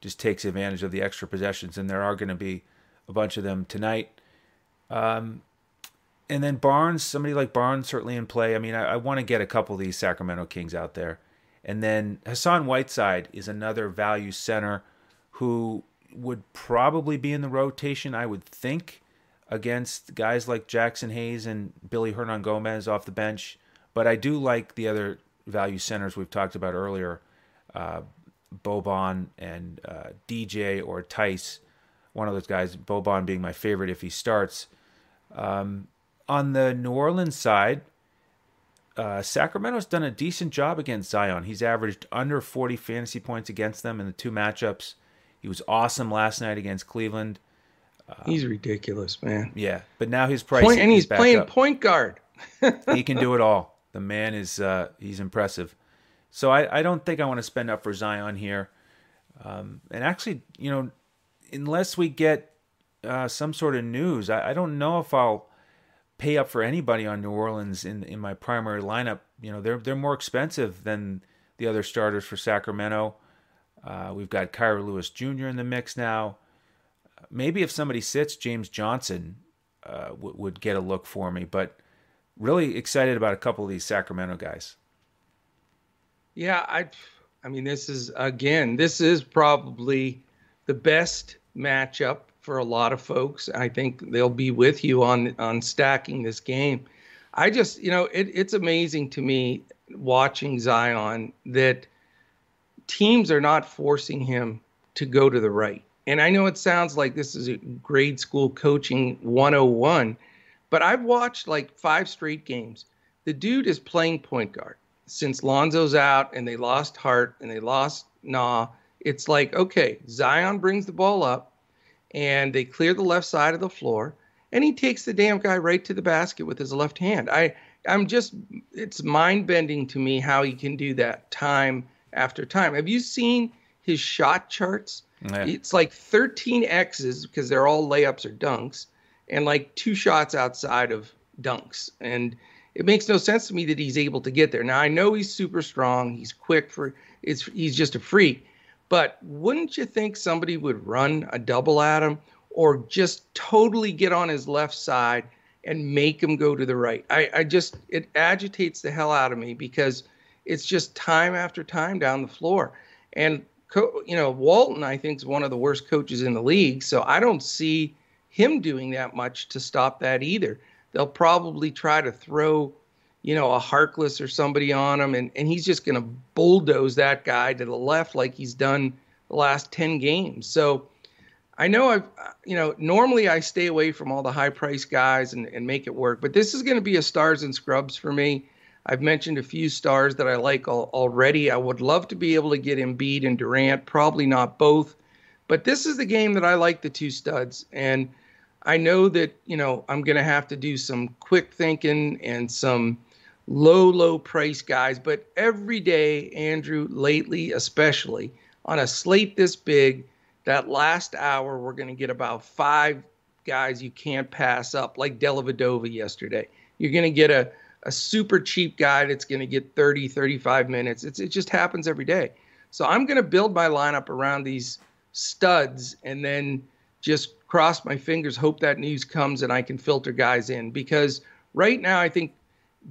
just takes advantage of the extra possessions, and there are going to be a bunch of them tonight. Um, and then Barnes, somebody like Barnes, certainly in play. I mean, I, I want to get a couple of these Sacramento Kings out there. And then Hassan Whiteside is another value center who would probably be in the rotation, I would think, against guys like Jaxson Hayes and Willy Hernangomez off the bench. But I do like the other value centers we've talked about earlier, uh, Boban and uh, DJ or Tice, One of those guys, Boban being my favorite if he starts. Um, on the New Orleans side, uh, Sacramento's done a decent job against Zion. He's averaged under 40 fantasy points against them in the two matchups. He was awesome last night against Cleveland. Uh, he's ridiculous, man. Yeah, but now his price point, and he's playing up. point guard. he can do it all. The man is uh, he's impressive. So I, I don't think I want to spend up for Zion here. Um, and actually, you know, unless we get uh, some sort of news, I, I don't know if I'll pay up for anybody on New Orleans in in my primary lineup. You know, they're they're more expensive than the other starters for Sacramento. Uh, we've got Kira Lewis Jr. in the mix now. Maybe if somebody sits, James Johnson uh, w- would get a look for me. But really excited about a couple of these Sacramento guys. Yeah, I, I mean, this is again, this is probably the best matchup for a lot of folks. I think they'll be with you on on stacking this game. I just, you know, it, it's amazing to me watching Zion that teams are not forcing him to go to the right. And I know it sounds like this is a grade school coaching 101, but I've watched like five straight games. The dude is playing point guard since Lonzo's out and they lost Hart and they lost Nah. It's like, okay, Zion brings the ball up and they clear the left side of the floor and he takes the damn guy right to the basket with his left hand. I I'm just it's mind bending to me how he can do that time after time. Have you seen his shot charts? Yeah. It's like 13 X's because they're all layups or dunks, and like two shots outside of dunks. And it makes no sense to me that he's able to get there. Now I know he's super strong. He's quick for it's. He's just a freak. But wouldn't you think somebody would run a double at him or just totally get on his left side and make him go to the right? I, I just it agitates the hell out of me because it's just time after time down the floor. And you know, Walton I think is one of the worst coaches in the league, so I don't see him doing that much to stop that either. They'll probably try to throw, you know, a Harkless or somebody on him, and, and he's just going to bulldoze that guy to the left like he's done the last 10 games. So I know I've, uh, you know, normally I stay away from all the high price guys and, and make it work, but this is going to be a stars and scrubs for me. I've mentioned a few stars that I like al- already. I would love to be able to get Embiid and Durant, probably not both, but this is the game that I like the two studs. And I know that, you know, I'm going to have to do some quick thinking and some low, low price guys, but every day, Andrew, lately especially, on a slate this big, that last hour, we're going to get about five guys you can't pass up, like Dellavedova yesterday. You're going to get a, a super cheap guy that's going to get 30, 35 minutes. It's, it just happens every day. So I'm going to build my lineup around these studs and then just cross my fingers, hope that news comes and I can filter guys in. Because right now, I think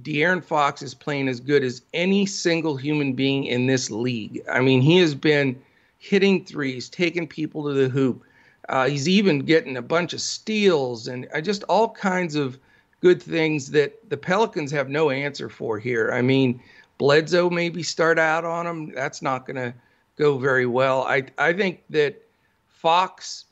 De'Aaron Fox is playing as good as any single human being in this league. I mean, he has been hitting threes, taking people to the hoop. Uh, he's even getting a bunch of steals and uh, just all kinds of good things that the Pelicans have no answer for here. I mean, Bledsoe maybe start out on him. That's not going to go very well. I I think that Fox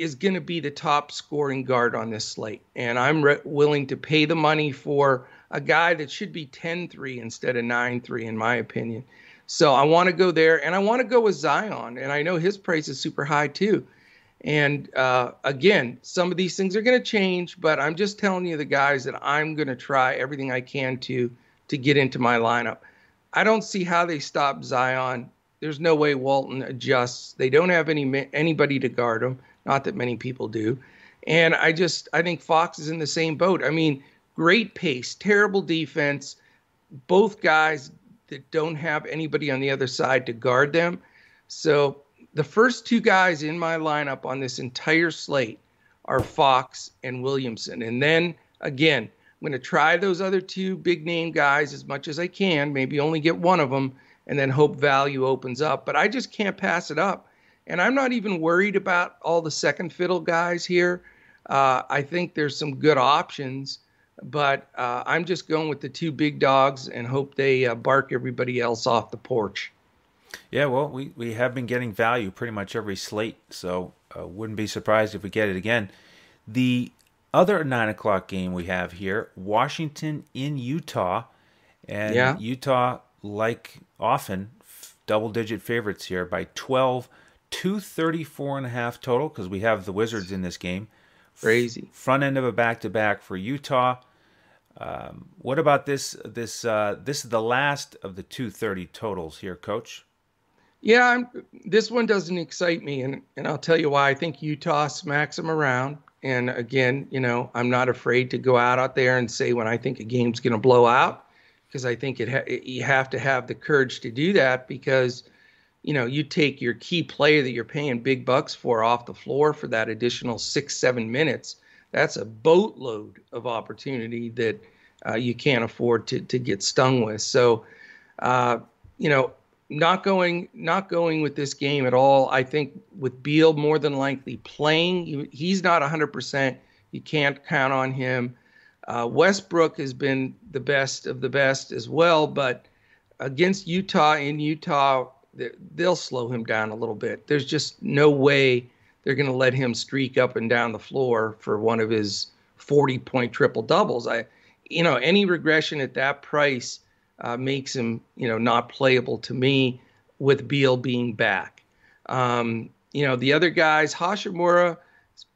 is going to be the top scoring guard on this slate. And I'm re- willing to pay the money for a guy that should be 10 3 instead of 9 3, in my opinion. So I want to go there. And I want to go with Zion. And I know his price is super high too. And uh, again, some of these things are going to change, but I'm just telling you the guys that I'm going to try everything I can to to get into my lineup. I don't see how they stop Zion. There's no way Walton adjusts. They don't have any anybody to guard him. Not that many people do. And I just I think Fox is in the same boat. I mean, great pace, terrible defense. Both guys that don't have anybody on the other side to guard them. So the first two guys in my lineup on this entire slate are Fox and Williamson. And then again, I'm going to try those other two big name guys as much as I can, maybe only get one of them, and then hope value opens up. But I just can't pass it up. And I'm not even worried about all the second fiddle guys here. Uh, I think there's some good options, but uh, I'm just going with the two big dogs and hope they uh, bark everybody else off the porch. Yeah, well, we, we have been getting value pretty much every slate, so uh, wouldn't be surprised if we get it again. The other nine o'clock game we have here Washington in Utah. And yeah. Utah, like often, double digit favorites here by 12 234 and a half total because we have the Wizards in this game. Crazy. Front end of a back to back for Utah. Um, what about this? This uh, this is the last of the 230 totals here, Coach. Yeah, I'm, this one doesn't excite me, and and I'll tell you why. I think Utah smacks them around, and again, you know, I'm not afraid to go out out there and say when I think a game's going to blow out, because I think it, ha- it you have to have the courage to do that because you know, you take your key player that you're paying big bucks for off the floor for that additional six, seven minutes. That's a boatload of opportunity that uh, you can't afford to to get stung with. So, uh, you know, not going not going with this game at all. I think with Beal more than likely playing, he's not 100%. You can't count on him. Uh, Westbrook has been the best of the best as well, but against Utah in Utah, they'll slow him down a little bit. There's just no way they're going to let him streak up and down the floor for one of his 40 point triple doubles. I, you know, any regression at that price uh, makes him, you know, not playable to me with Beal being back. Um, you know, the other guys, Hachimura,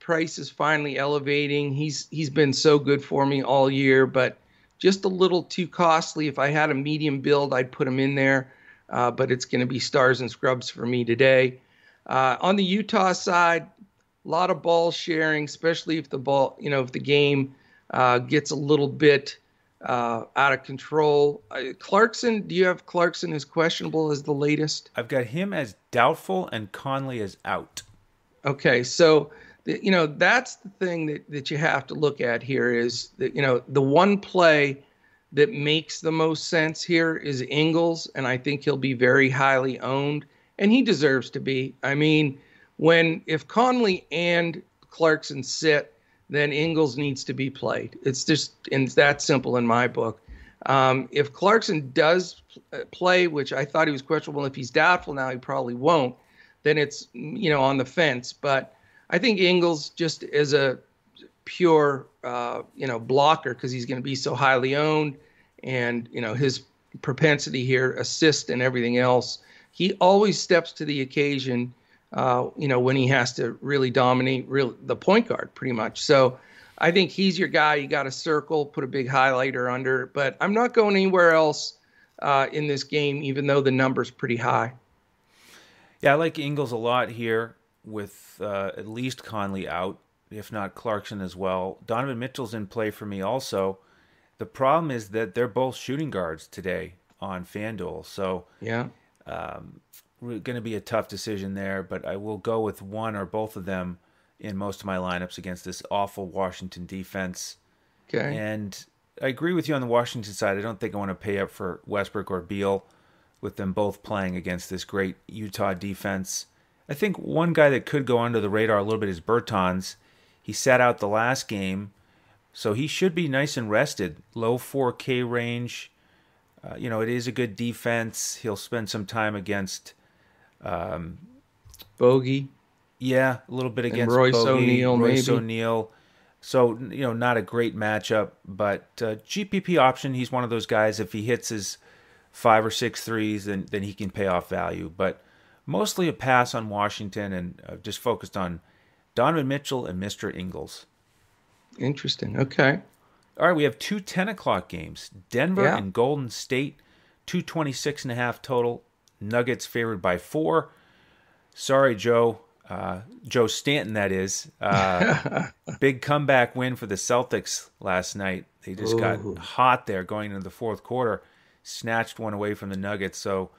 price is finally elevating. He's he's been so good for me all year, but just a little too costly. If I had a medium build, I'd put him in there uh, but it's going to be stars and scrubs for me today. Uh, on the Utah side, a lot of ball sharing, especially if the ball, you know, if the game uh, gets a little bit uh, out of control. Uh, Clarkson, do you have Clarkson as questionable as the latest? I've got him as doubtful and Conley as out. Okay, so you know that's the thing that, that you have to look at here is that you know the one play that makes the most sense here is Ingles, and I think he'll be very highly owned, and he deserves to be. I mean, when if Conley and Clarkson sit, then Ingles needs to be played. It's just and it's that simple in my book. Um, if Clarkson does play, which I thought he was questionable, if he's doubtful now, he probably won't. Then it's you know on the fence. But I think Ingles just as a pure uh, you know blocker because he's going to be so highly owned, and you know his propensity here, assist and everything else. He always steps to the occasion uh, you know, when he has to really dominate real the point guard pretty much. So I think he's your guy. You got to circle, put a big highlighter under. But I'm not going anywhere else uh, in this game, even though the number's pretty high. Yeah, I like Ingles a lot here with uh, at least Conley out, if not Clarkson as well. Donovan Mitchell's in play for me also. The problem is that they're both shooting guards today on FanDuel. So yeah, um, going to be a tough decision there, but I will go with one or both of them in most of my lineups against this awful Washington defense. Okay. And I agree with you on the Washington side. I don't think I want to pay up for Westbrook or Beal with them both playing against this great Utah defense. I think one guy that could go under the radar a little bit is Bertans. He sat out the last game, so he should be nice and rested. Low 4K range. Uh, you know, it is a good defense. He'll spend some time against um, Bogey. Yeah, a little bit against and Royce Bogey, O'Neale, Royce maybe. So you know, not a great matchup, but uh, GPP option. He's one of those guys. If he hits his five or six threes, then then he can pay off value. But mostly a pass on Washington, and uh, just focused on Donovan Mitchell and Mr. Ingles. Interesting. Okay. All right, we have two 10 o'clock games. Denver Yeah. and Golden State, 226 and a half total. Nuggets favored by four. Sorry, Joe. Uh, Joe Stanton, that is. Uh, big comeback win for the Celtics last night. They just Ooh. got hot there going into the fourth quarter, snatched one away from the Nuggets. So,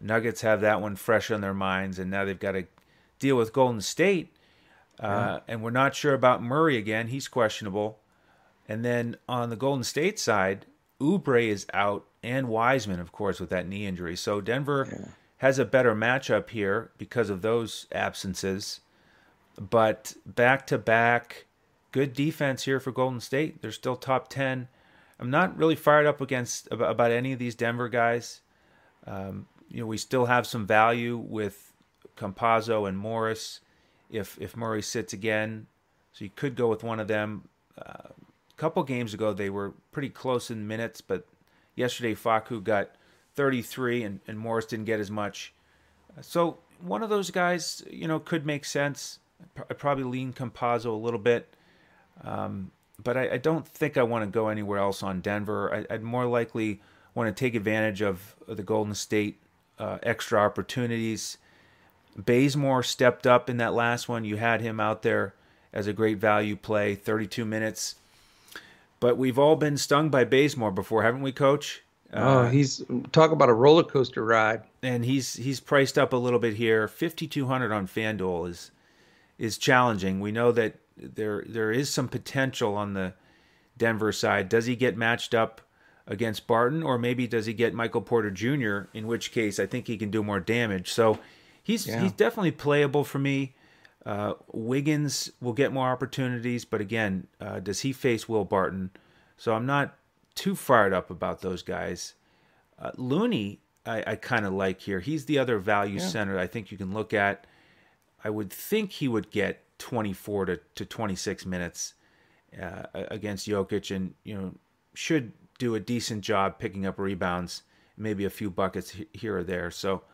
Nuggets have that one fresh on their minds, and now they've got to deal with Golden State. Uh, And we're not sure about Murray again. He's questionable. And then on the Golden State side, Oubre is out, and Wiseman, of course, with that knee injury. So Denver has a better matchup here because of those absences. But back to back, good defense here for Golden State. They're still top ten. I'm not really fired up against about, about any of these Denver guys. Um, you know, we still have some value with Campazzo and Morris. If if Murray sits again, so you could go with one of them. Uh, a couple games ago, they were pretty close in minutes, but yesterday Facu got 33 and, and Morris didn't get as much. So one of those guys, you know, could make sense. I probably lean Campazzo a little bit, um, but I, I, don't think I want to go anywhere else on Denver. I, would more likely want to take advantage of, of the Golden State uh, extra opportunities. Bazemore stepped up in that last one. You had him out there as a great value play, 32 minutes. But we've all been stung by Bazemore before, haven't we, Coach? Oh, uh, he's talk about a roller coaster ride. And he's he's priced up a little bit here. 5200 on FanDuel is is challenging. We know that there there is some potential on the Denver side. Does he get matched up against Barton or maybe does he get Michael Porter Jr., in which case I think he can do more damage. So he's yeah. he's definitely playable for me. Uh, Wiggins will get more opportunities, but again, uh, does he face Will Barton? So I'm not too fired up about those guys. Uh, Looney, I, I kind of like here. He's the other value yeah. center I think you can look at. I would think he would get 24 to, to 26 minutes uh, against Jokic and, you know, should do a decent job picking up rebounds, maybe a few buckets here or there. So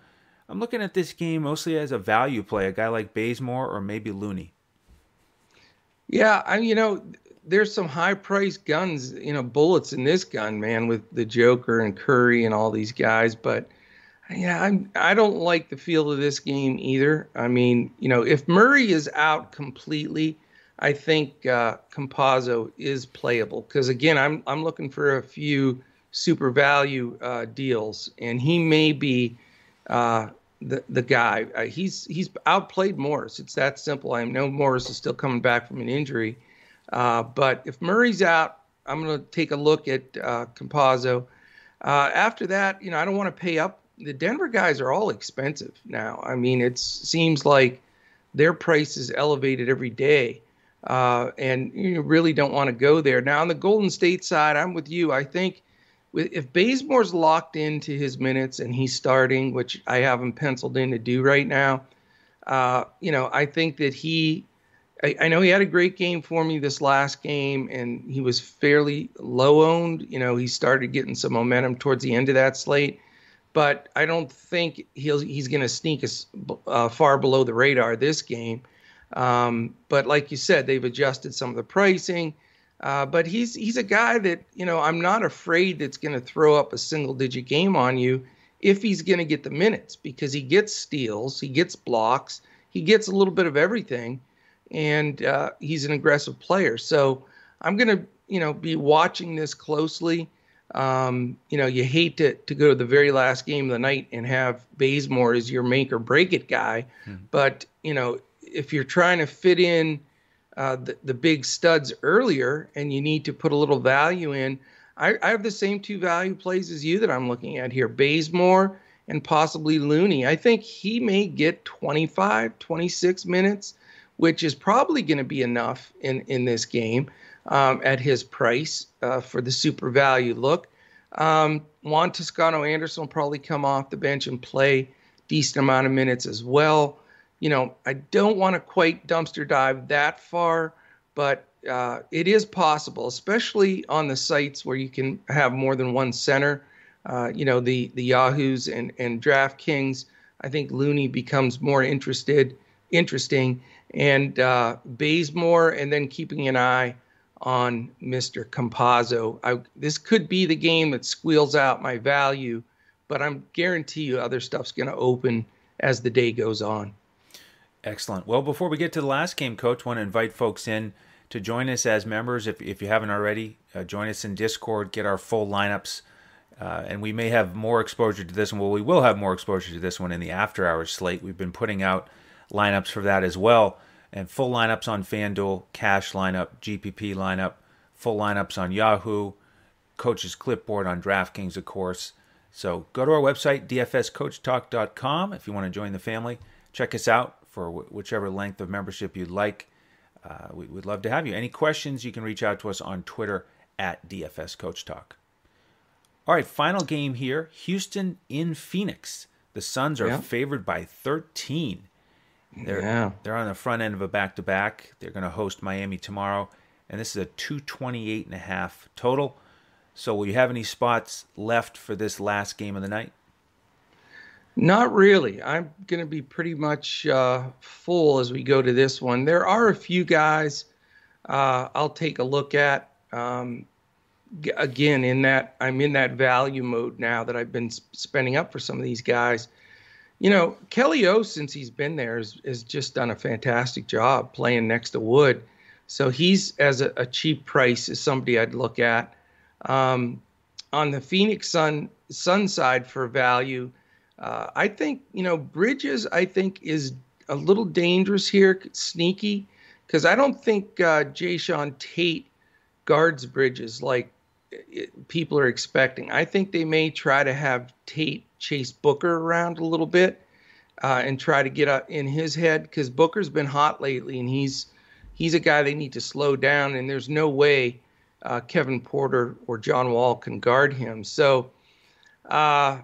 I'm looking at this game mostly as a value play, a guy like Bazemore or maybe Looney. Yeah, I you know, there's some high priced guns, you know, bullets in this gun, man, with the Joker and Curry and all these guys. But Yeah, I'm. I don't like the feel of this game either. I mean, you know, if Murray is out completely, I think uh, Campazzo is playable because again, I'm I'm looking for a few super value uh, deals, and he may be uh, the the guy. Uh, he's he's outplayed Morris. It's that simple. I know Morris is still coming back from an injury, uh, but if Murray's out, I'm going to take a look at uh. Uh, after that, you know, I don't want to pay up. The Denver guys are all expensive now. I mean, it seems like their price is elevated every day. Uh, and you really don't want to go there. Now, on the Golden State side, I'm with you. I think if Bazemore's locked into his minutes and he's starting, which I have him penciled in to do right now, uh, you know, I think that he, I, I, know he had a great game for me this last game and he was fairly low owned. You know, he started getting some momentum towards the end of that slate, but I don't think he'll, he's going to sneak us uh, far below the radar this game. Um, but like you said, they've adjusted some of the pricing. Uh, but he's he's a guy that you know I'm not afraid that's going to throw up a single digit game on you if he's going to get the minutes because he gets steals, he gets blocks, he gets a little bit of everything, and uh, he's an aggressive player. So I'm going to you know be watching this closely. Um, you know, you hate to to go to the very last game of the night and have Bazemore as your make or break it guy, hmm. but you know if you're trying to fit in uh, the, the big studs earlier and you need to put a little value in. I, I, have the same two value plays as you that I'm looking at here Bazemore and possibly Looney. I think he may get 25, 26 minutes, which is probably going to be enough in, in this game um, at his price uh, for the super value look. Um, Juan Toscano Anderson will probably come off the bench and play decent amount of minutes as well you know, I don't want to quite dumpster dive that far, but uh, it is possible, especially on the sites where you can have more than one center. Uh, you know, the the Yahoos and and DraftKings. I think Looney becomes more interested, interesting, and uh, Bazemore, and then keeping an eye on Mr. Campazzo. I, this could be the game that squeals out my value, but I'm guarantee you other stuff's going to open as the day goes on. Excellent. Well, before we get to the last game, Coach, want to invite folks in to join us as members. If, if you haven't already, uh, join us in Discord, get our full lineups. Uh, and we may have more exposure to this one. Well, we will have more exposure to this one in the after hours slate. We've been putting out lineups for that as well. And full lineups on FanDuel, cash lineup, GPP lineup, full lineups on Yahoo, Coach's Clipboard on DraftKings, of course. So go to our website, dfscoachtalk.com, if you want to join the family. Check us out for whichever length of membership you'd like. Uh, we, would love to have you. Any questions, you can reach out to us on Twitter at DFS Coach Talk. All right, final game here Houston in Phoenix. The Suns are yeah. favored by 13. They're, yeah. they're on the front end of a back to back. They're going to host Miami tomorrow, and this is a 228 and a half total. So, will you have any spots left for this last game of the night? Not really. I'm going to be pretty much uh, full as we go to this one. There are a few guys uh, I'll take a look at. Um, g- again, in that I'm in that value mode now that I've been sp- spending up for some of these guys. You know, Kelly O, since he's been there, has, has just done a fantastic job playing next to Wood. So he's as a, a cheap price is somebody I'd look at. Um, on the Phoenix Sun Sun side for value. Uh, I think you know Bridges. I think is a little dangerous here, sneaky, because I don't think uh, Jae'Sean Tate guards Bridges like it, people are expecting. I think they may try to have Tate chase Booker around a little bit uh, and try to get up in his head because Booker's been hot lately and he's he's a guy they need to slow down and there's no way uh, Kevin Porter or John Wall can guard him. So uh,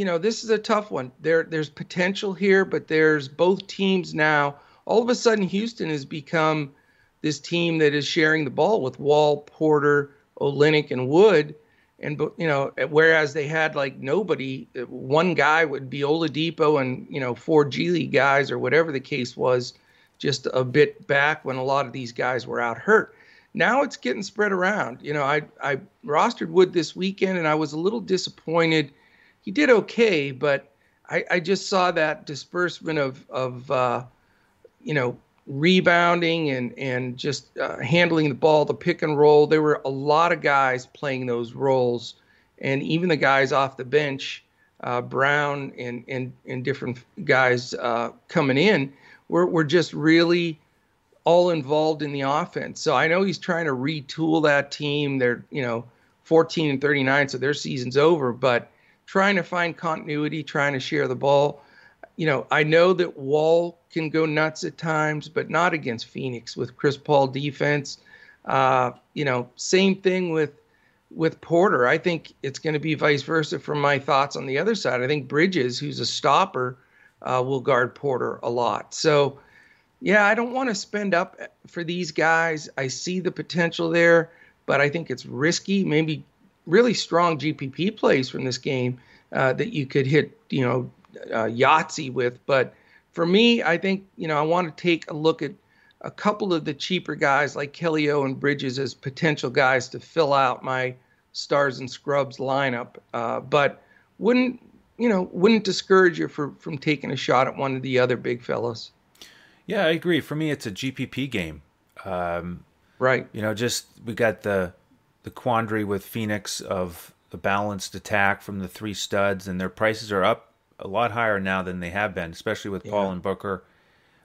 you know, this is a tough one. There, there's potential here, but there's both teams now. All of a sudden, Houston has become this team that is sharing the ball with Wall, Porter, Olynyk, and Wood. And you know, whereas they had like nobody, one guy would be Oladipo and you know four G League guys or whatever the case was, just a bit back when a lot of these guys were out hurt. Now it's getting spread around. You know, I I rostered Wood this weekend, and I was a little disappointed he did okay, but I, I just saw that disbursement of of uh, you know rebounding and and just uh, handling the ball, the pick and roll. There were a lot of guys playing those roles, and even the guys off the bench, uh, Brown and and and different guys uh, coming in, were were just really all involved in the offense. So I know he's trying to retool that team. They're you know 14 and 39, so their season's over, but trying to find continuity, trying to share the ball. You know, I know that Wall can go nuts at times, but not against Phoenix with Chris Paul defense. Uh, you know, same thing with with Porter. I think it's going to be vice versa from my thoughts on the other side. I think Bridges, who's a stopper, uh, will guard Porter a lot. So, yeah, I don't want to spend up for these guys. I see the potential there, but I think it's risky. Maybe really strong GPP plays from this game uh, that you could hit, you know, uh, Yahtzee with. But for me, I think, you know, I want to take a look at a couple of the cheaper guys like Kelly O and Bridges as potential guys to fill out my stars and scrubs lineup. Uh, but wouldn't, you know, wouldn't discourage you for, from taking a shot at one of the other big fellows. Yeah, I agree. For me, it's a GPP game. Um, right. You know, just we got the the quandary with Phoenix of the balanced attack from the three studs, and their prices are up a lot higher now than they have been, especially with yeah. Paul and Booker.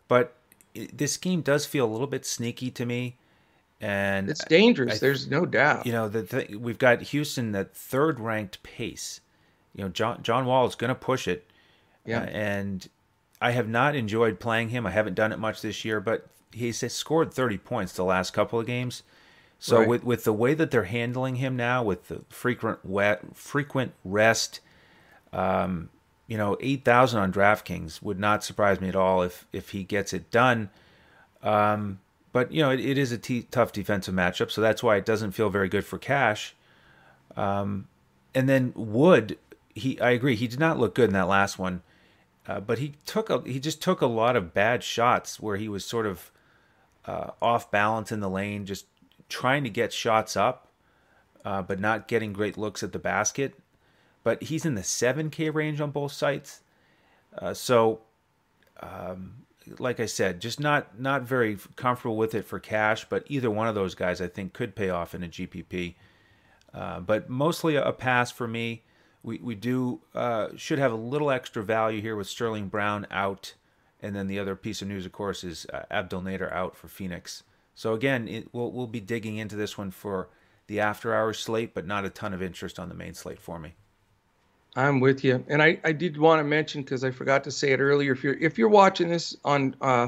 But it, this game does feel a little bit sneaky to me, and it's dangerous. I, there's no doubt. You know, the th- we've got Houston that third ranked pace. You know, John John Wall is going to push it. Yeah, uh, and I have not enjoyed playing him. I haven't done it much this year, but he's scored 30 points the last couple of games. So right. with with the way that they're handling him now, with the frequent wet frequent rest, um, you know, eight thousand on DraftKings would not surprise me at all if if he gets it done. Um, but you know, it, it is a t- tough defensive matchup, so that's why it doesn't feel very good for cash. Um, and then Wood, he I agree, he did not look good in that last one, uh, but he took a he just took a lot of bad shots where he was sort of uh, off balance in the lane, just trying to get shots up, uh, but not getting great looks at the basket. But he's in the 7K range on both sites. Uh, so, um, like I said, just not not very comfortable with it for cash. But either one of those guys, I think, could pay off in a GPP. Uh, but mostly a, pass for me. We we do uh, should have a little extra value here with Sterling Brown out, and then the other piece of news, of course, is uh, Abdel Nader out for Phoenix. So again, it, we'll we'll be digging into this one for the after hours slate, but not a ton of interest on the main slate for me. I'm with you, and I, I did want to mention because I forgot to say it earlier. If you're if you're watching this on uh,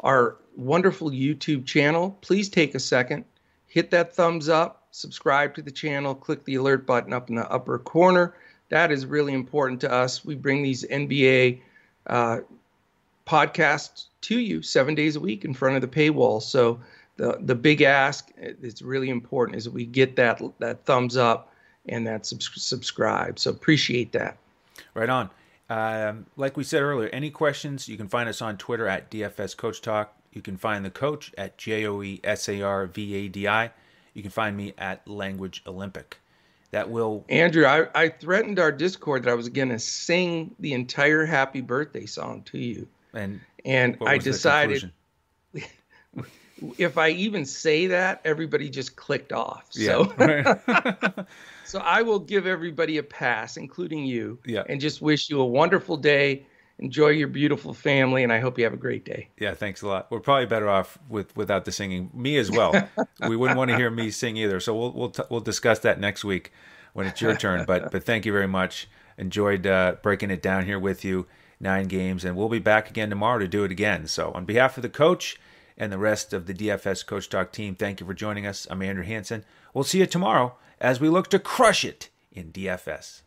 our wonderful YouTube channel, please take a second, hit that thumbs up, subscribe to the channel, click the alert button up in the upper corner. That is really important to us. We bring these NBA uh, podcasts to you seven days a week in front of the paywall. So the the big ask it's really important is that we get that that thumbs up and that sub- subscribe. So appreciate that. Right on. Um, like we said earlier, any questions you can find us on Twitter at DFS Coach Talk. You can find the coach at J O E S A R V A D I. You can find me at Language Olympic. That will Andrew. I, I threatened our Discord that I was going to sing the entire Happy Birthday song to you. And and I decided if I even say that, everybody just clicked off. So, yeah. so I will give everybody a pass, including you, yeah. and just wish you a wonderful day. Enjoy your beautiful family, and I hope you have a great day. Yeah, thanks a lot. We're probably better off with without the singing. Me as well. we wouldn't want to hear me sing either. So we'll we'll t- we'll discuss that next week when it's your turn. But but thank you very much. Enjoyed uh, breaking it down here with you nine games, and we'll be back again tomorrow to do it again. So, on behalf of the coach and the rest of the DFS Coach Talk team, thank you for joining us. I'm Andrew Hanson. We'll see you tomorrow as we look to crush it in DFS.